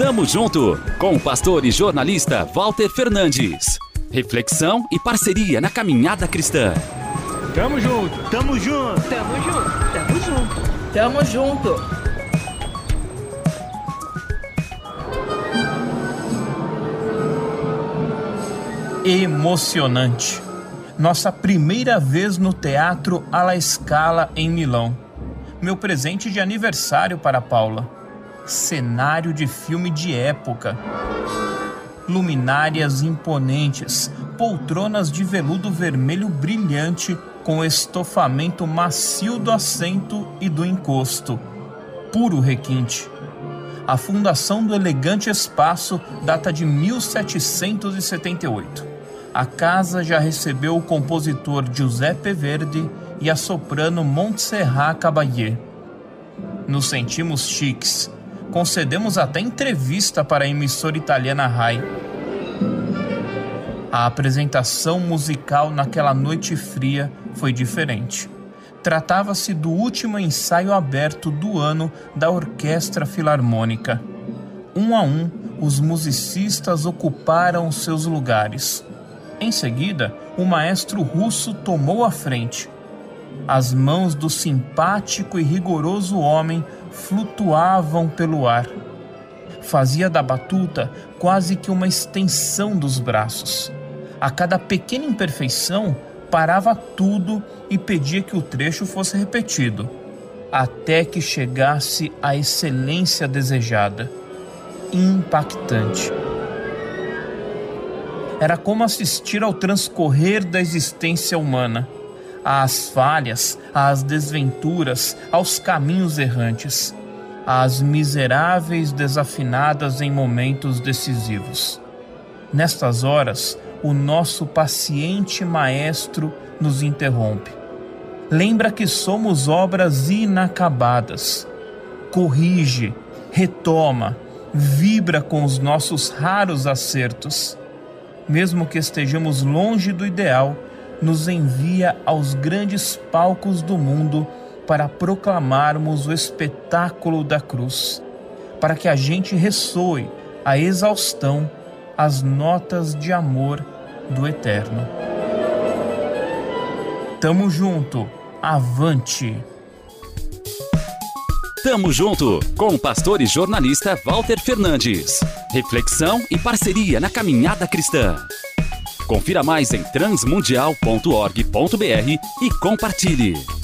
Tamo junto com o pastor e jornalista Walter Fernandes. Reflexão e parceria na caminhada cristã. Tamo junto, tamo junto, tamo junto, tamo junto, tamo junto. Emocionante. Nossa primeira vez no Teatro alla Scala em Milão. Meu presente de aniversário para Paula cenário de filme de época. Luminárias imponentes, poltronas de veludo vermelho brilhante com estofamento macio do assento e do encosto. Puro requinte. A fundação do elegante espaço data de 1778. A casa já recebeu o compositor Giuseppe Verdi e a soprano Montserrat Caballé. Nos sentimos chiques concedemos até entrevista para a emissora italiana RAI. A apresentação musical naquela noite fria foi diferente. Tratava-se do último ensaio aberto do ano da Orquestra Filarmônica. Um a um, os musicistas ocuparam seus lugares. Em seguida, o maestro russo tomou a frente. As mãos do simpático e rigoroso homem flutuavam pelo ar. Fazia da batuta quase que uma extensão dos braços. A cada pequena imperfeição, parava tudo e pedia que o trecho fosse repetido, até que chegasse à excelência desejada. Impactante. Era como assistir ao transcorrer da existência humana às falhas, às desventuras, aos caminhos errantes, às miseráveis desafinadas em momentos decisivos. Nestas horas, o nosso paciente maestro nos interrompe. Lembra que somos obras inacabadas. Corrige, retoma, vibra com os nossos raros acertos. Mesmo que estejamos longe do ideal, nos envia aos grandes palcos do mundo para proclamarmos o espetáculo da cruz, para que a gente ressoe a exaustão as notas de amor do Eterno. Tamo junto, avante! Tamo junto com o pastor e jornalista Walter Fernandes. Reflexão e parceria na caminhada cristã. Confira mais em transmundial.org.br e compartilhe.